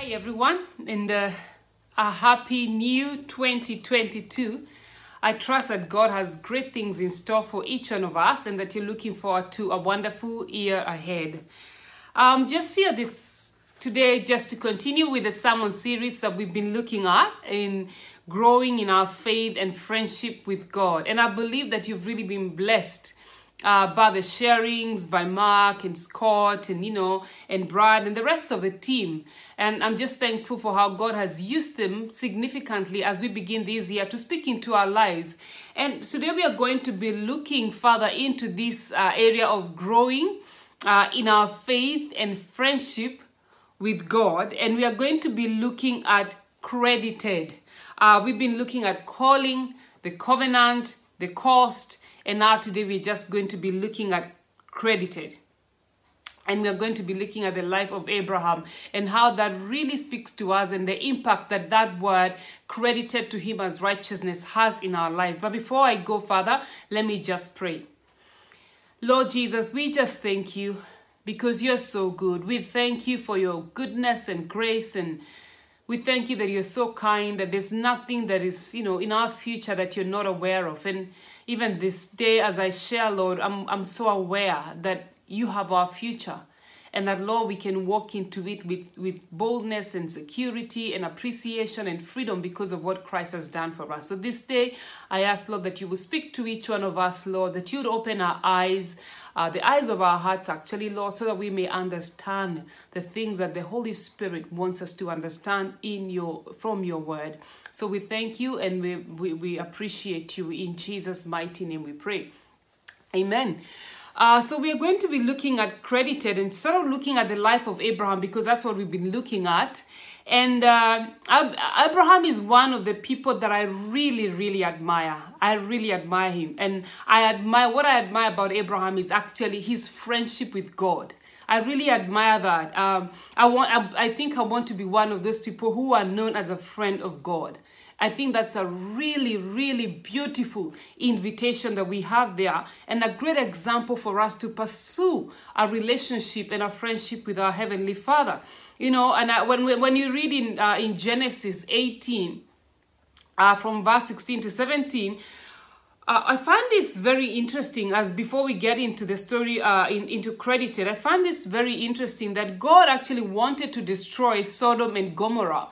Hi everyone, and uh, a happy new 2022. I trust that God has great things in store for each one of us and that you're looking forward to a wonderful year ahead. Um, just here this today, just to continue with the sermon series that we've been looking at in growing in our faith and friendship with God. And I believe that you've really been blessed uh, by the sharings by Mark and Scott and you know and Brad and the rest of the team. And I'm just thankful for how God has used them significantly as we begin this year to speak into our lives. And today we are going to be looking further into this uh, area of growing uh, in our faith and friendship with God. And we are going to be looking at credited. Uh, we've been looking at calling, the covenant, the cost, and now today we're just going to be looking at credited. And we're going to be looking at the life of Abraham and how that really speaks to us and the impact that that word credited to him as righteousness has in our lives. But before I go further, let me just pray. Lord Jesus, we just thank you because you're so good. We thank you for your goodness and grace and we thank you that you're so kind that there's nothing that is, you know, in our future that you're not aware of. And even this day as I share, Lord, I'm, I'm so aware that you have our future and that lord we can walk into it with, with boldness and security and appreciation and freedom because of what christ has done for us. So this day i ask lord that you will speak to each one of us lord that you'd open our eyes uh, the eyes of our hearts actually lord so that we may understand the things that the holy spirit wants us to understand in your from your word so we thank you and we, we, we appreciate you in jesus mighty name we pray amen uh, so we are going to be looking at credited and sort of looking at the life of Abraham because that's what we've been looking at. And uh, Abraham is one of the people that I really, really admire. I really admire him. And I admire, what I admire about Abraham is actually his friendship with God. I really admire that. Um, I want. I, I think I want to be one of those people who are known as a friend of God. I think that's a really, really beautiful invitation that we have there and a great example for us to pursue a relationship and a friendship with our Heavenly Father. You know, and I, when, when you read in, uh, in Genesis 18, uh, from verse 16 to 17, uh, I find this very interesting as before we get into the story uh, in, into credited, I find this very interesting that God actually wanted to destroy Sodom and Gomorrah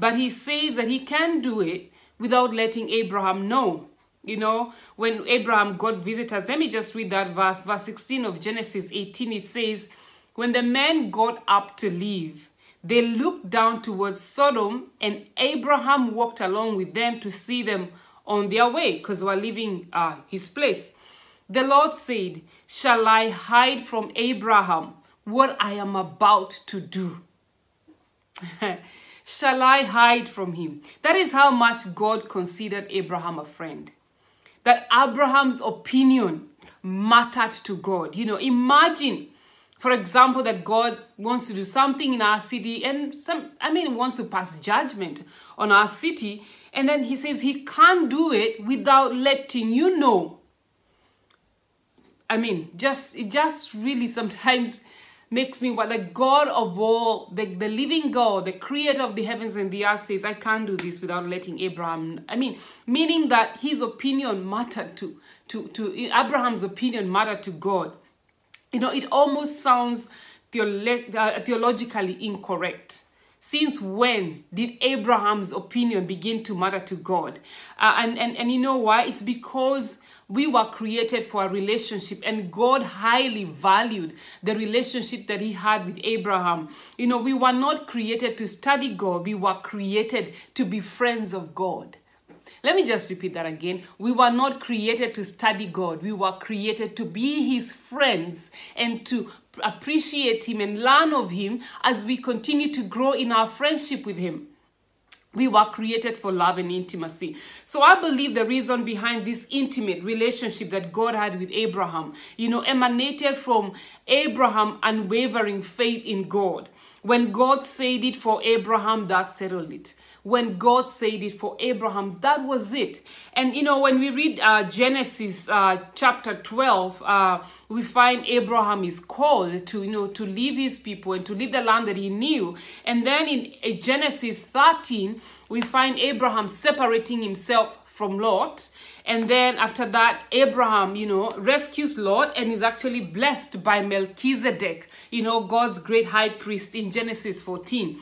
but he says that he can do it without letting Abraham know. You know, when Abraham got visitors, let me just read that verse, verse 16 of Genesis 18. It says, When the men got up to leave, they looked down towards Sodom, and Abraham walked along with them to see them on their way because they were leaving uh, his place. The Lord said, Shall I hide from Abraham what I am about to do? shall I hide from him? That is how much God considered Abraham a friend. That Abraham's opinion mattered to God. You know, imagine, for example, that God wants to do something in our city and some, I mean, wants to pass judgment on our city. And then he says he can't do it without letting you know. I mean, just, it just really sometimes makes me what the God of all, the, the living God, the creator of the heavens and the earth says, I can't do this without letting Abraham. I mean, meaning that his opinion mattered to, to, to Abraham's opinion mattered to God. You know, it almost sounds theolo- uh, theologically incorrect. Since when did Abraham's opinion begin to matter to God? Uh, and, and, and you know why? It's because we were created for a relationship, and God highly valued the relationship that He had with Abraham. You know, we were not created to study God, we were created to be friends of God. Let me just repeat that again. We were not created to study God. We were created to be His friends and to appreciate Him and learn of Him as we continue to grow in our friendship with Him. We were created for love and intimacy. So I believe the reason behind this intimate relationship that God had with Abraham, you know, emanated from Abraham unwavering faith in God. When God said it for Abraham, that settled it. When God said it for Abraham, that was it. And you know, when we read uh, Genesis uh, chapter 12, uh, we find Abraham is called to, you know, to leave his people and to leave the land that he knew. And then in Genesis 13, we find Abraham separating himself from Lot. And then after that, Abraham, you know, rescues Lot and is actually blessed by Melchizedek, you know, God's great high priest in Genesis 14.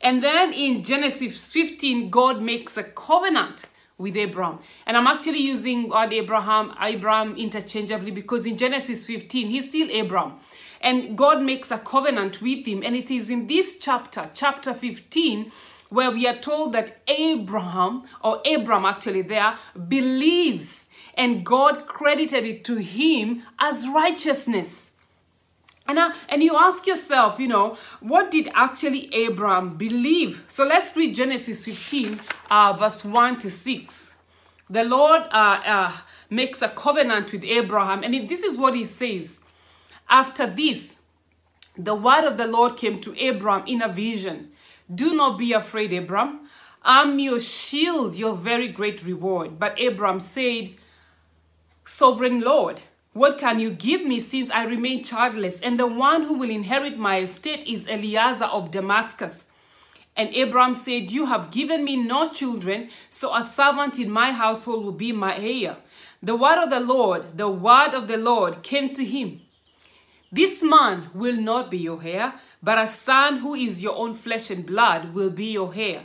And then in Genesis 15, God makes a covenant with Abraham. And I'm actually using God Abraham, Abraham interchangeably because in Genesis 15, he's still Abram. And God makes a covenant with him. And it is in this chapter, chapter 15, where we are told that Abraham, or Abram actually there, believes and God credited it to him as righteousness. And, uh, and you ask yourself, you know, what did actually Abraham believe? So let's read Genesis 15, uh, verse 1 to 6. The Lord uh, uh, makes a covenant with Abraham, and this is what he says. After this, the word of the Lord came to Abraham in a vision. Do not be afraid, Abraham. I'm your shield, your very great reward. But Abraham said, Sovereign Lord, what can you give me since I remain childless? And the one who will inherit my estate is Eliezer of Damascus. And Abraham said, You have given me no children, so a servant in my household will be my heir. The word of the Lord, the word of the Lord came to him. This man will not be your heir, but a son who is your own flesh and blood will be your heir.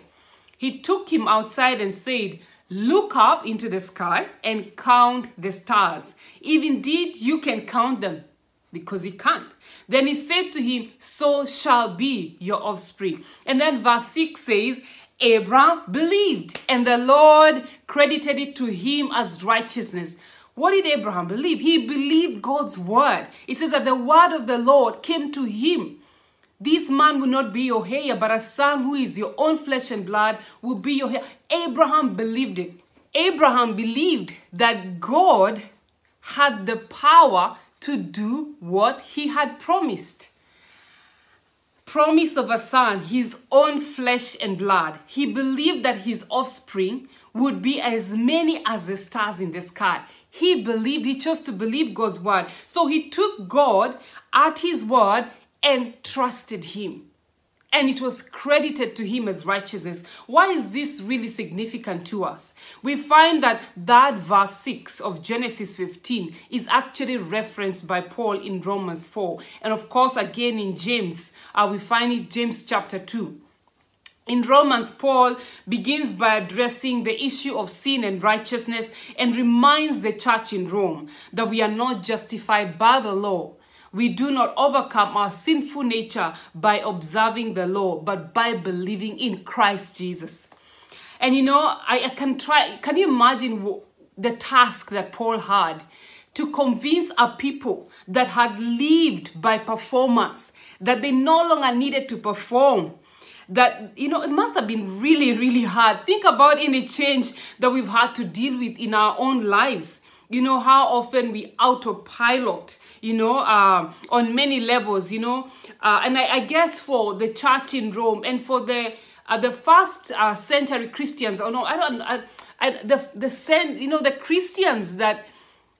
He took him outside and said, Look up into the sky and count the stars. If indeed you can count them, because he can't. Then he said to him, So shall be your offspring. And then verse 6 says, Abraham believed, and the Lord credited it to him as righteousness. What did Abraham believe? He believed God's word. It says that the word of the Lord came to him. This man will not be your heir, but a son who is your own flesh and blood will be your heir. Abraham believed it. Abraham believed that God had the power to do what he had promised. Promise of a son, his own flesh and blood. He believed that his offspring would be as many as the stars in the sky. He believed, he chose to believe God's word. So he took God at his word and trusted him. And it was credited to him as righteousness. Why is this really significant to us? We find that that verse 6 of Genesis 15 is actually referenced by Paul in Romans 4. And of course, again in James, uh, we find it James chapter 2. In Romans, Paul begins by addressing the issue of sin and righteousness and reminds the church in Rome that we are not justified by the law, we do not overcome our sinful nature by observing the law, but by believing in Christ Jesus. And you know, I, I can try, can you imagine the task that Paul had? to convince a people that had lived by performance, that they no longer needed to perform. That, you know, it must have been really, really hard. Think about any change that we've had to deal with in our own lives. You know, how often we autopilot you know, uh, on many levels, you know. Uh, and I, I, guess for the church in Rome and for the uh, the first uh, century Christians, or no, I don't, I, I, the the sen, you know, the Christians that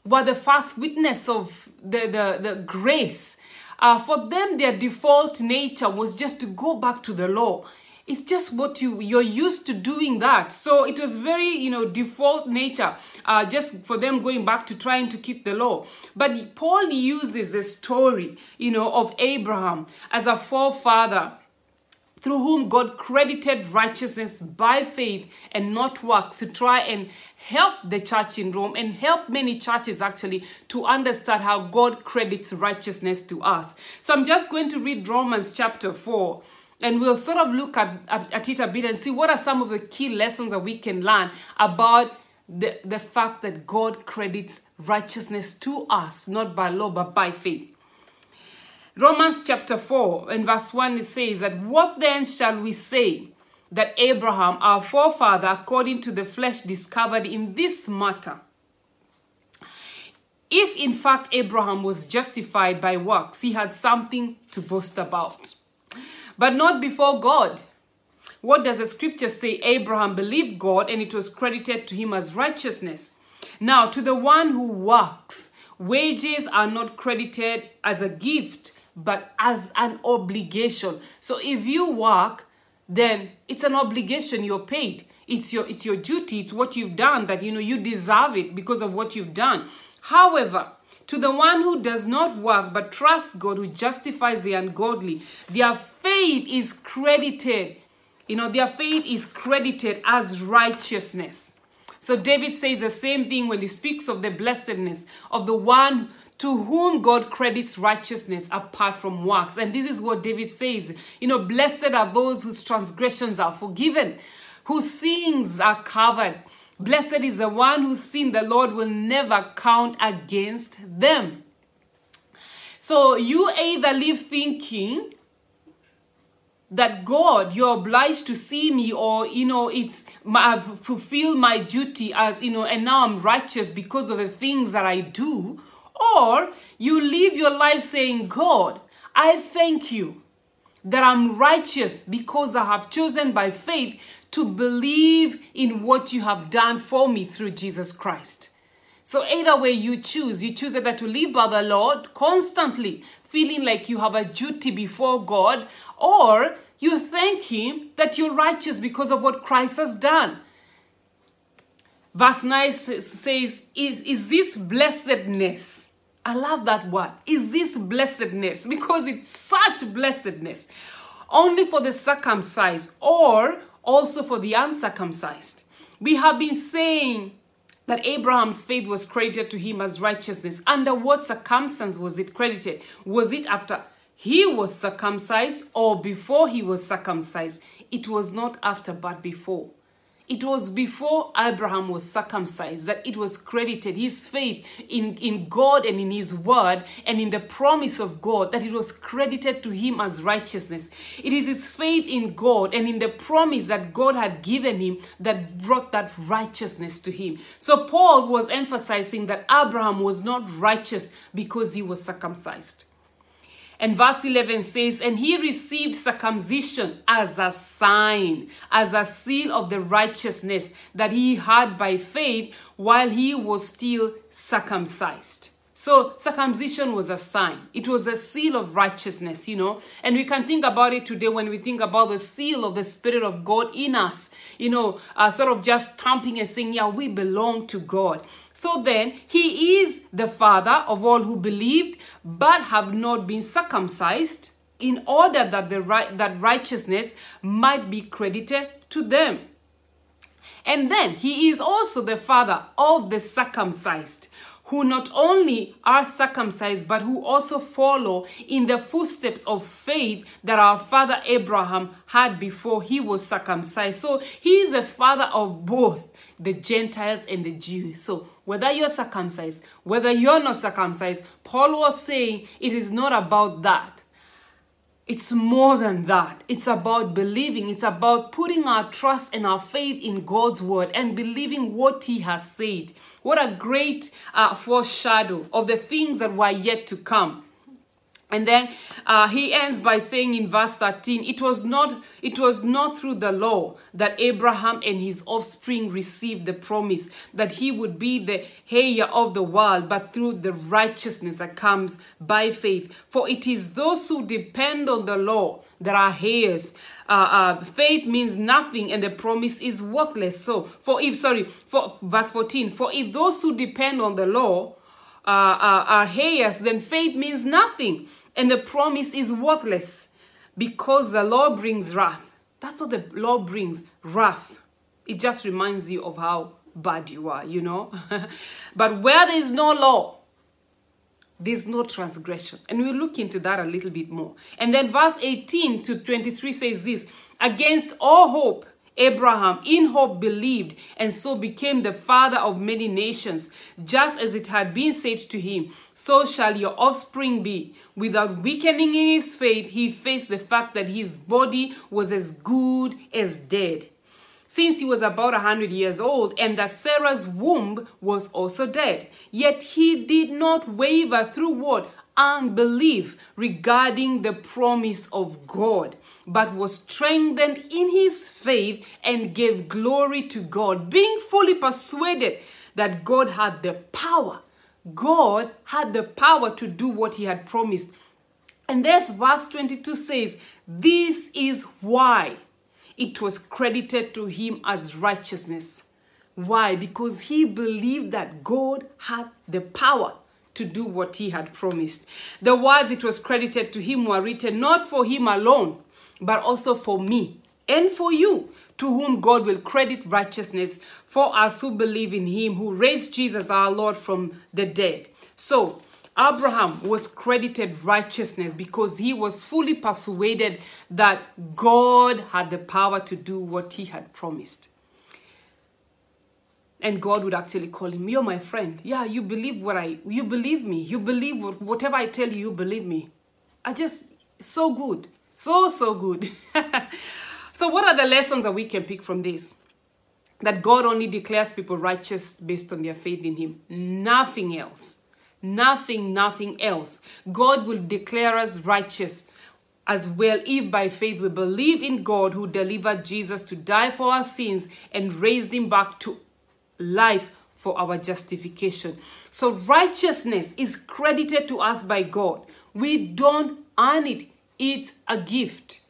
were the first witness of the the, the grace. Uh, for them, their default nature was just to go back to the law it's just what you you're used to doing that. So it was very you know default nature uh, just for them going back to trying to keep the law. But paul uses the story you know of abraham as a forefather through whom God credited righteousness by faith and not works to try and help the church in Rome and help many churches actually to understand how God credits righteousness to us. So I'm just going to read Romans chapter 4 and we'll sort of look at, at, it a bit and see what are some of the key lessons that we can learn about the, the fact that God credits righteousness to us, not by law, but by faith. Romans chapter 4 and verse 1 it says that what then shall we say that Abraham, our forefather, according to the flesh, discovered in this matter? If in fact Abraham was justified by works, he had something to boast about but not before God. what does the scripture say? Abraham believed God and it was credited to him as righteousness. Now, to the one who works, wages are not credited as a gift, but as an obligation. So if you work, then it's an obligation you're paid. It's your it's your duty, it's what you've done that you know you deserve it because of what you've done. However, to the one who does not work but trusts God who justifies the ungodly, their faith is credited. You know, their faith is credited as righteousness. So David says the same thing when he speaks of the blessedness of the one to whom God credits righteousness apart from works. And this is what David says. You know, blessed are those whose transgressions are forgiven, whose sins are covered. Blessed is the one whose sin the Lord will never count against them. So you either live thinking that God, you're obliged to see me, or you know, it's I've fulfilled my duty as you know, and now I'm righteous because of the things that I do, or you live your life saying, God, I thank you that I'm righteous because I have chosen by faith to believe in what you have done for me through Jesus Christ. So, either way you choose, you choose either to live by the Lord constantly, feeling like you have a duty before God, or you thank Him that you're righteous because of what Christ has done. Verse 9 says, Is, is this blessedness? I love that word. Is this blessedness? Because it's such blessedness. Only for the circumcised or also for the uncircumcised. We have been saying that Abraham's faith was credited to him as righteousness. Under what circumstance was it credited? Was it after he was circumcised or before he was circumcised? It was not after, but before. It was before Abraham was circumcised that it was credited, his faith in, in God and in his word and in the promise of God, that it was credited to him as righteousness. It is his faith in God and in the promise that God had given him that brought that righteousness to him. So Paul was emphasizing that Abraham was not righteous because he was circumcised. And verse 11 says, And he received circumcision as a sign, as a seal of the righteousness that he had by faith while he was still circumcised. So circumcision was a sign. It was a seal of righteousness, you know. And we can think about it today when we think about the seal of the Spirit of God in us, you know, uh, sort of just stamping and saying, yeah, we belong to God. So then, he is the father of all who believed but have not been circumcised in order that the right that righteousness might be credited to them. And then he is also the father of the circumcised who not only are circumcised, but who also follow in the footsteps of faith that our father Abraham had before he was circumcised. So he is a father of both the Gentiles and the Jews. So whether you're circumcised, whether you're not circumcised, Paul was saying it is not about that. It's more than that. It's about believing. It's about putting our trust and our faith in God's word and believing what He has said. What a great uh, foreshadow of the things that were yet to come. And then uh, he ends by saying in verse 13, it was not it was not through the law that Abraham and his offspring received the promise that he would be the heir of the world, but through the righteousness that comes by faith. For it is those who depend on the law that are heirs. Uh, uh, faith means nothing and the promise is worthless. So, for if, sorry, for verse 14, for if those who depend on the law uh, uh, are heirs, then faith means nothing and the promise is worthless because the law brings wrath. That's what the law brings wrath. It just reminds you of how bad you are, you know. but where there is no law, there's no transgression. And we'll look into that a little bit more. And then verse 18 to 23 says this Against all hope, Abraham in hope believed and so became the father of many nations, just as it had been said to him, So shall your offspring be. Without weakening in his faith, he faced the fact that his body was as good as dead. Since he was about a hundred years old, and that Sarah's womb was also dead. Yet he did not waver through what? unbelief regarding the promise of God, but was strengthened in his faith and gave glory to God, being fully persuaded that God had the power. God had the power to do what he had promised. And this verse 22 says, This is why it was credited to him as righteousness. Why? Because he believed that God had the power to do what he had promised. The words it was credited to him were written not for him alone, but also for me and for you, to whom God will credit righteousness for us who believe in him who raised Jesus our Lord from the dead. So, Abraham was credited righteousness because he was fully persuaded that God had the power to do what he had promised. And God would actually call him, You're my friend. Yeah, you believe what I, you believe me. You believe whatever I tell you, you believe me. I just, so good. So, so good. so, what are the lessons that we can pick from this? That God only declares people righteous based on their faith in Him, nothing else. Nothing, nothing else. God will declare us righteous as well if by faith we believe in God who delivered Jesus to die for our sins and raised him back to life for our justification. So righteousness is credited to us by God. We don't earn it, it's a gift.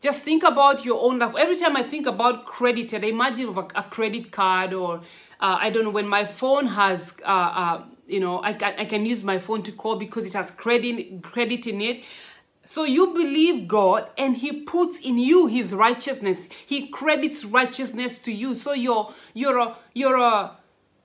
Just think about your own life. Every time I think about credited, I imagine of a, a credit card or uh, I don't know when my phone has uh, uh, you know I can, I can use my phone to call because it has credit credit in it. So you believe God and he puts in you his righteousness. He credits righteousness to you. So you're you're a, you're a,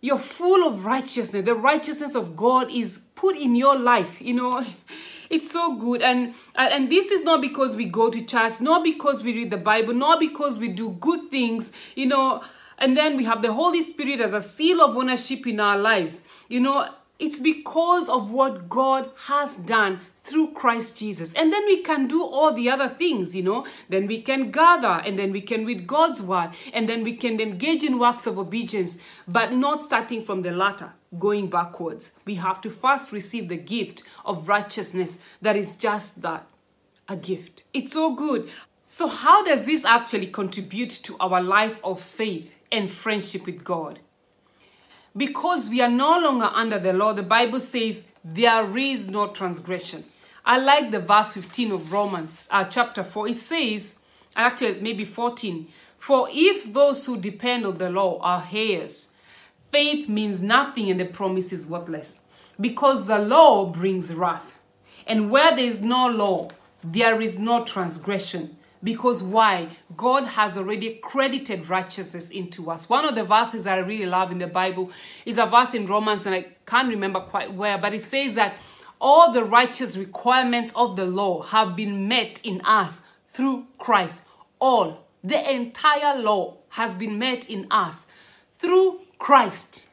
you're full of righteousness. The righteousness of God is put in your life you know it's so good and and this is not because we go to church not because we read the bible not because we do good things you know and then we have the Holy Spirit as a seal of ownership in our lives. You know, it's because of what God has done through Christ Jesus. And then we can do all the other things, you know. Then we can gather and then we can read God's word and then we can engage in works of obedience, but not starting from the latter, going backwards. We have to first receive the gift of righteousness that is just that a gift. It's so good. So, how does this actually contribute to our life of faith? and friendship with God. Because we are no longer under the law, the Bible says there is no transgression. I like the verse 15 of Romans, uh, chapter 4. It says, actually, maybe 14. For if those who depend on the law are heirs, faith means nothing and the promise is worthless. Because the law brings wrath. And where there is no law, there is no transgression. Because why? God has already credited righteousness into us. One of the verses that I really love in the Bible is a verse in Romans, and I can't remember quite where, but it says that all the righteous requirements of the law have been met in us through Christ. All, the entire law has been met in us through Christ.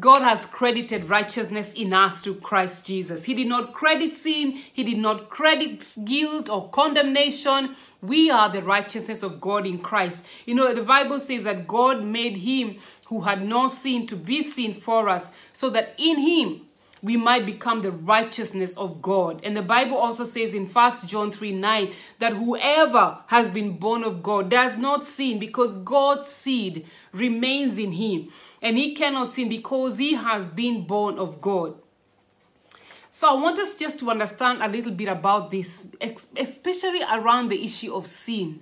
God has credited righteousness in us through Christ Jesus. He did not credit sin, He did not credit guilt or condemnation. We are the righteousness of God in Christ. You know, the Bible says that God made Him who had no sin to be sin for us, so that in Him we might become the righteousness of God. And the Bible also says in 1 John 3 9 that whoever has been born of God does not sin because God's seed remains in him. And he cannot sin because he has been born of God. So I want us just to understand a little bit about this, especially around the issue of sin.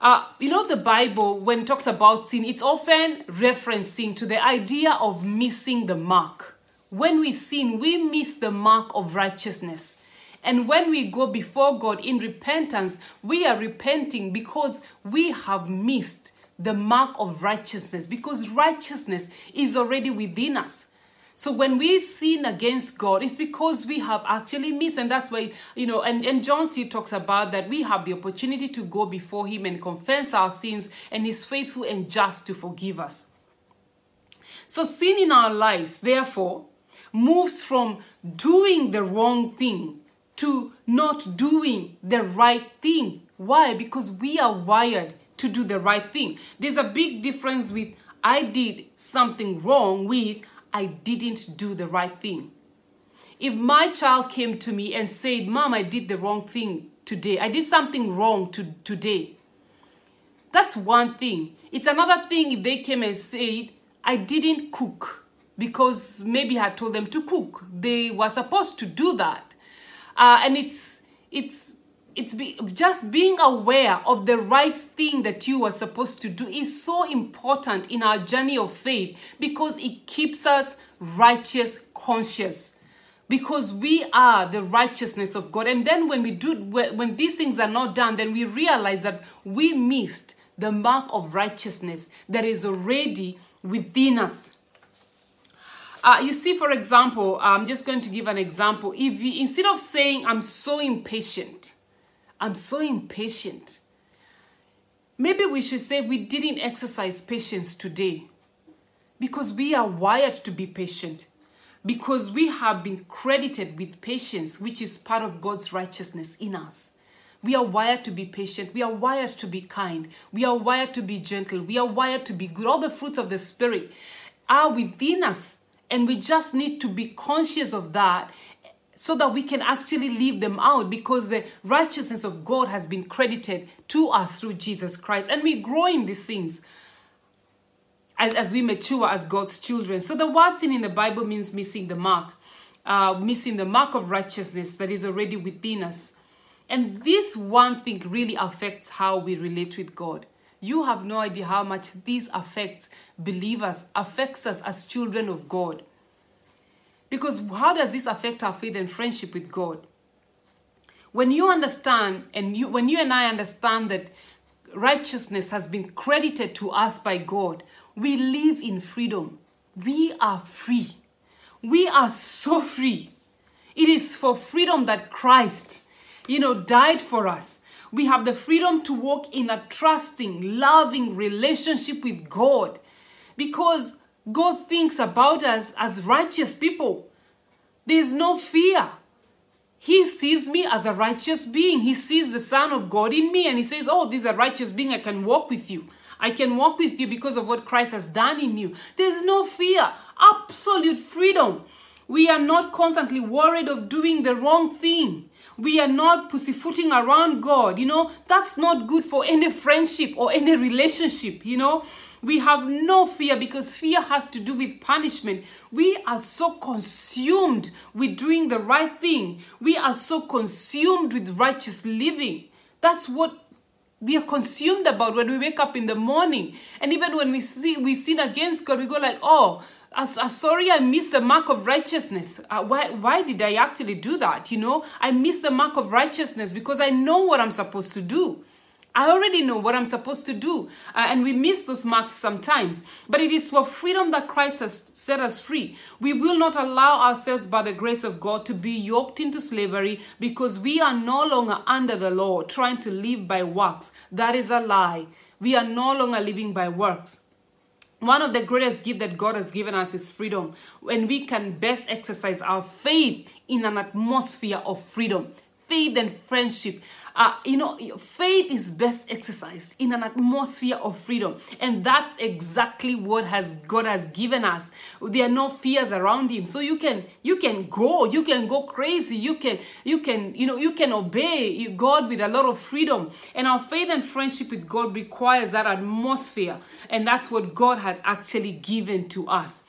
Uh, you know, the Bible, when it talks about sin, it's often referencing to the idea of missing the mark. When we sin, we miss the mark of righteousness. And when we go before God in repentance, we are repenting because we have missed the mark of righteousness, because righteousness is already within us. So when we sin against God, it's because we have actually missed. And that's why, you know, and, and John C talks about that we have the opportunity to go before him and confess our sins, and he's faithful and just to forgive us. So sin in our lives, therefore, moves from doing the wrong thing to not doing the right thing. Why? Because we are wired to do the right thing. There's a big difference with I did something wrong with I didn't do the right thing. if my child came to me and said, Mom, I did the wrong thing today, I did something wrong to, today, that's one thing. It's another thing if they came and said, I didn't cook because maybe I told them to cook. They were supposed to do that. Uh, and it's, it's, it's be, just being aware of the right thing that you are supposed to do is so important in our journey of faith because it keeps us righteous conscious. Because we are the righteousness of god. And then when we do when these things are not done then we realize that we missed the mark of righteousness that is already within us. Uh, you see for example i'm just going to give an example. If you, instead of saying i'm so impatient I'm so impatient. Maybe we should say we didn't exercise patience today because we are wired to be patient, because we have been credited with patience, which is part of God's righteousness in us. We are wired to be patient. We are wired to be kind. We are wired to be gentle. We are wired to be good. All the fruits of the Spirit are within us. And we just need to be conscious of that so that we can actually leave them out because the righteousness of God has been credited to us through Jesus Christ. And we grow in these things as, as we mature as God's children. So the word sin in the Bible means missing the mark, uh, missing the mark of righteousness that is already within us. And this one thing really affects how we relate with God. You have no idea how much this affects believers, affects us as children of God. Because how does this affect our faith and friendship with God? When you understand, and you, when you and I understand that righteousness has been credited to us by God, we live in freedom. We are free. We are so free. It is for freedom that Christ, you know, died for us. We have the freedom to walk in a trusting, loving relationship with God because God thinks about us as righteous people. There's no fear. He sees me as a righteous being. He sees the Son of God in me and he says, Oh, this is a righteous being. I can walk with you. I can walk with you because of what Christ has done in you. There's no fear, absolute freedom. We are not constantly worried of doing the wrong thing. We are not pussyfooting around God. You know, that's not good for any friendship or any relationship. You know, we have no fear because fear has to do with punishment. We are so consumed with doing the right thing. We are so consumed with righteous living. That's what we are consumed about when we wake up in the morning. And even when we see we sin against God, we go like, oh, uh, sorry, I missed the mark of righteousness. Uh, why, why did I actually do that? You know, I missed the mark of righteousness because I know what I'm supposed to do. I already know what I'm supposed to do. Uh, and we miss those marks sometimes. But it is for freedom that Christ has set us free. We will not allow ourselves, by the grace of God, to be yoked into slavery because we are no longer under the law, trying to live by works. That is a lie. We are no longer living by works. One of the greatest gifts that God has given us is freedom. When we can best exercise our faith in an atmosphere of freedom, faith and friendship. Uh, you know, faith is best exercised in an atmosphere of freedom, and that's exactly what has God has given us. There are no fears around Him, so you can you can go, you can go crazy, you can you can you know you can obey God with a lot of freedom. And our faith and friendship with God requires that atmosphere, and that's what God has actually given to us.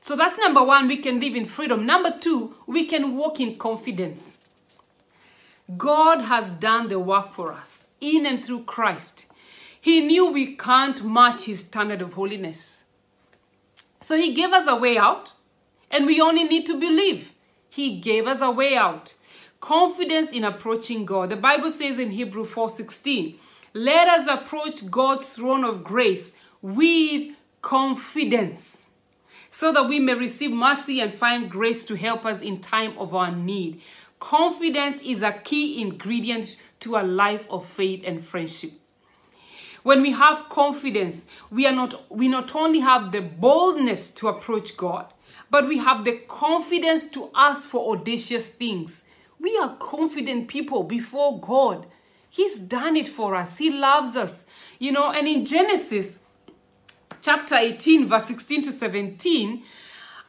So that's number one, we can live in freedom. Number two, we can walk in confidence. God has done the work for us in and through Christ. He knew we can't match his standard of holiness. So he gave us a way out, and we only need to believe. He gave us a way out. Confidence in approaching God. The Bible says in Hebrew 4:16, "Let us approach God's throne of grace with confidence." so that we may receive mercy and find grace to help us in time of our need. Confidence is a key ingredient to a life of faith and friendship. When we have confidence, we are not we not only have the boldness to approach God, but we have the confidence to ask for audacious things. We are confident people before God. He's done it for us. He loves us. You know, and in Genesis chapter 18 verse 16 to 17,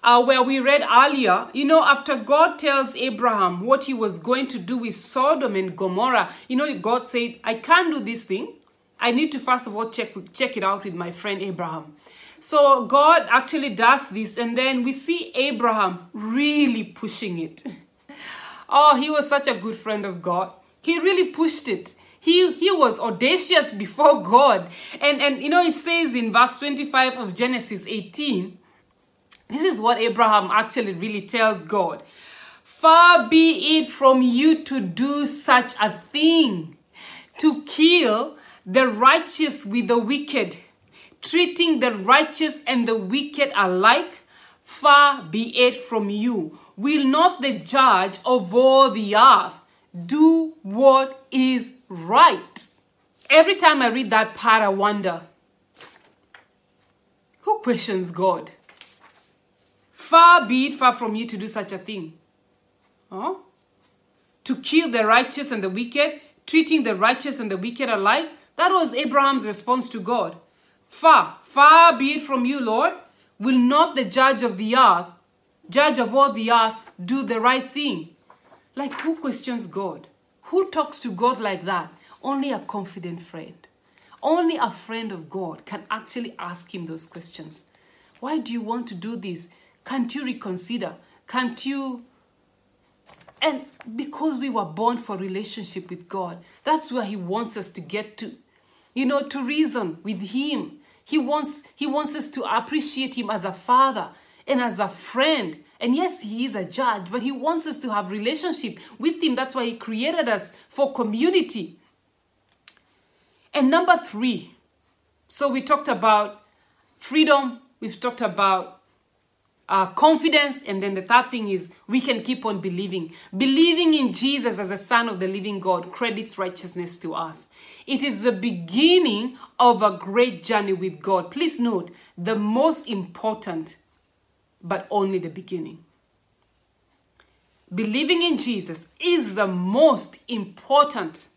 uh, where we read earlier, you know, after God tells Abraham what he was going to do with Sodom and Gomorrah, you know, God said, I can't do this thing. I need to first of all check, check it out with my friend Abraham. So God actually does this, and then we see Abraham really pushing it. oh, he was such a good friend of God. He really pushed it. He, he was audacious before God. And, and you know, it says in verse 25 of Genesis 18, this is what Abraham actually really tells God. Far be it from you to do such a thing, to kill the righteous with the wicked, treating the righteous and the wicked alike. Far be it from you. Will not the judge of all the earth do what is right? Every time I read that part, I wonder who questions God? Far be it far from you to do such a thing. Huh? To kill the righteous and the wicked, treating the righteous and the wicked alike. That was Abraham's response to God. Far, far be it from you, Lord. Will not the judge of the earth, judge of all the earth, do the right thing? Like, who questions God? Who talks to God like that? Only a confident friend. Only a friend of God can actually ask him those questions. Why do you want to do this? Can't you reconsider? Can't you? And because we were born for relationship with God, that's where He wants us to get to. You know, to reason with Him. He wants, he wants us to appreciate Him as a father and as a friend. And yes, He is a judge, but He wants us to have relationship with Him. That's why He created us for community. And number three, so we talked about freedom, we've talked about uh, confidence. And then the third thing is we can keep on believing. Believing in Jesus as a son of the living God credits righteousness to us. It is the beginning of a great journey with God. Please note the most important, but only the beginning. Believing in Jesus is the most important,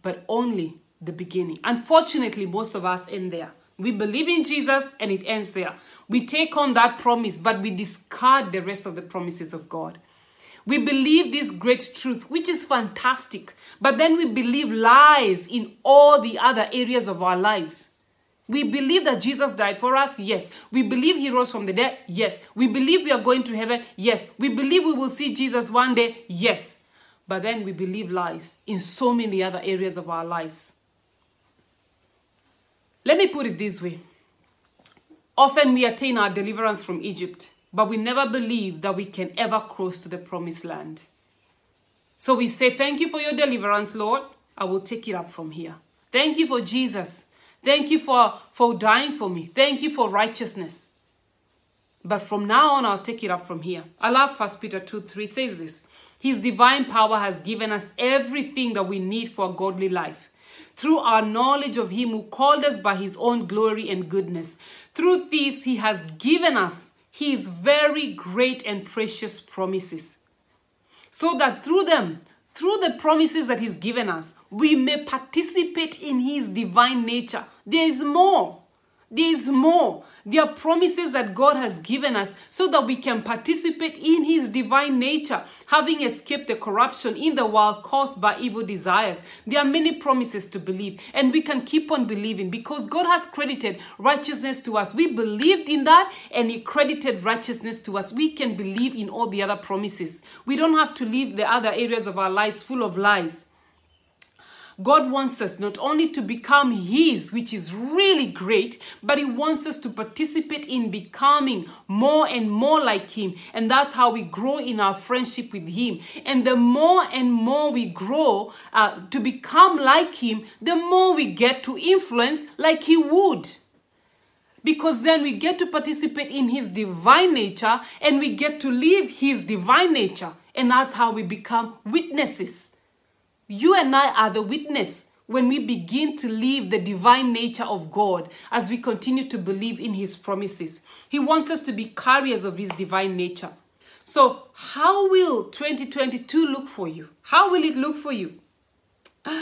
but only the beginning. Unfortunately, most of us in there. We believe in Jesus and it ends there. We take on that promise, but we discard the rest of the promises of God. We believe this great truth, which is fantastic, but then we believe lies in all the other areas of our lives. We believe that Jesus died for us, yes. We believe he rose from the dead, yes. We believe we are going to heaven, yes. We believe we will see Jesus one day, yes. But then we believe lies in so many other areas of our lives. Let me put it this way Often we attain our deliverance from Egypt, but we never believe that we can ever cross to the promised land. So we say, Thank you for your deliverance, Lord. I will take it up from here. Thank you for Jesus. Thank you for, for dying for me. Thank you for righteousness. But from now on, I'll take it up from here. I love 1 Peter 2 3 says this His divine power has given us everything that we need for a godly life through our knowledge of Him who called us by His own glory and goodness. Through this, He has given us His very great and precious promises, so that through them, through the promises that He's given us, we may participate in His divine nature. There is more. There is more. There are promises that God has given us so that we can participate in His divine nature, having escaped the corruption in the world caused by evil desires. There are many promises to believe, and we can keep on believing because God has credited righteousness to us. We believed in that, and He credited righteousness to us. We can believe in all the other promises. We don't have to leave the other areas of our lives full of lies. God wants us not only to become His, which is really great, but He wants us to participate in becoming more and more like Him. And that's how we grow in our friendship with Him. And the more and more we grow uh, to become like Him, the more we get to influence like He would because then we get to participate in his divine nature and we get to live his divine nature and that's how we become witnesses you and I are the witness when we begin to live the divine nature of God as we continue to believe in His promises. He wants us to be carriers of His divine nature. So, how will 2022 look for you? How will it look for you?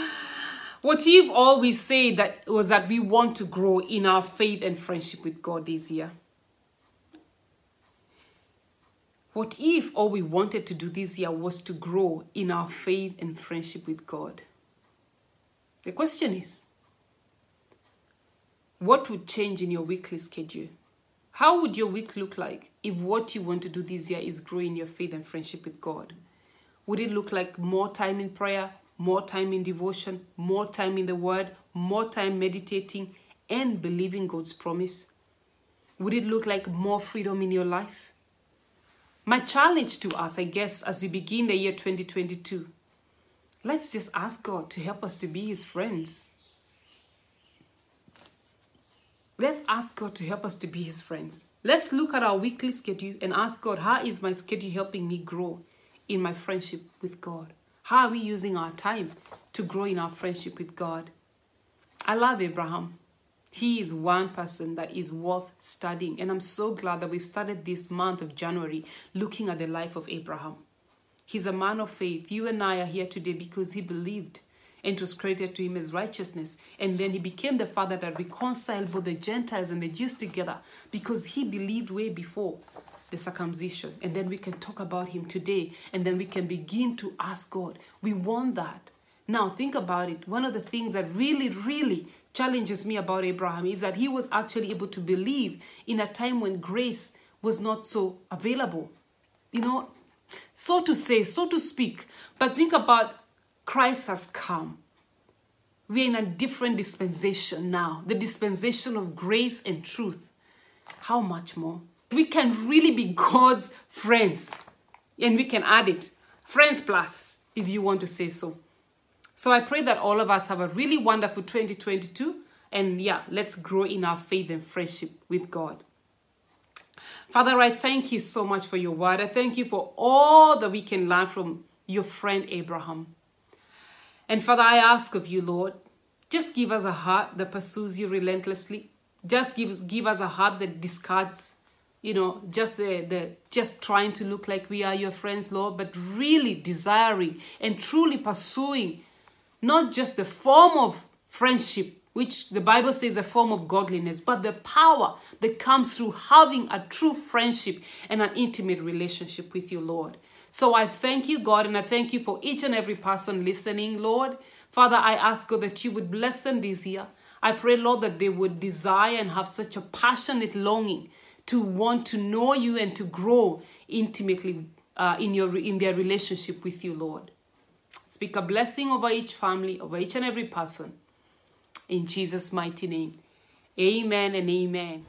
What if all we say that was that we want to grow in our faith and friendship with God this year? What if all we wanted to do this year was to grow in our faith and friendship with God? The question is what would change in your weekly schedule? How would your week look like if what you want to do this year is grow in your faith and friendship with God? Would it look like more time in prayer, more time in devotion, more time in the Word, more time meditating and believing God's promise? Would it look like more freedom in your life? My challenge to us, I guess, as we begin the year 2022, let's just ask God to help us to be His friends. Let's ask God to help us to be His friends. Let's look at our weekly schedule and ask God, how is my schedule helping me grow in my friendship with God? How are we using our time to grow in our friendship with God? I love Abraham. He is one person that is worth studying. And I'm so glad that we've started this month of January looking at the life of Abraham. He's a man of faith. You and I are here today because he believed and was credited to him as righteousness. And then he became the father that reconciled both the Gentiles and the Jews together because he believed way before the circumcision. And then we can talk about him today and then we can begin to ask God. We want that. Now, think about it. One of the things that really, really challenges me about Abraham is that he was actually able to believe in a time when grace was not so available. You know, so to say, so to speak. But think about Christ has come. We're in a different dispensation now, the dispensation of grace and truth. How much more? We can really be God's friends. And we can add it friends plus, if you want to say so. So I pray that all of us have a really wonderful 2022 and yeah, let's grow in our faith and friendship with God. Father, I thank you so much for your word. I thank you for all that we can learn from your friend Abraham. And Father, I ask of you, Lord, just give us a heart that pursues you relentlessly. Just give, give us a heart that discards, you know, just the, the just trying to look like we are your friends, Lord, but really desiring and truly pursuing not just the form of friendship, which the Bible says a form of godliness, but the power that comes through having a true friendship and an intimate relationship with you, Lord. So I thank you, God, and I thank you for each and every person listening, Lord. Father, I ask God that you would bless them this year. I pray, Lord, that they would desire and have such a passionate longing to want to know you and to grow intimately uh, in your in their relationship with you, Lord. Speak a blessing over each family, over each and every person. In Jesus' mighty name. Amen and amen.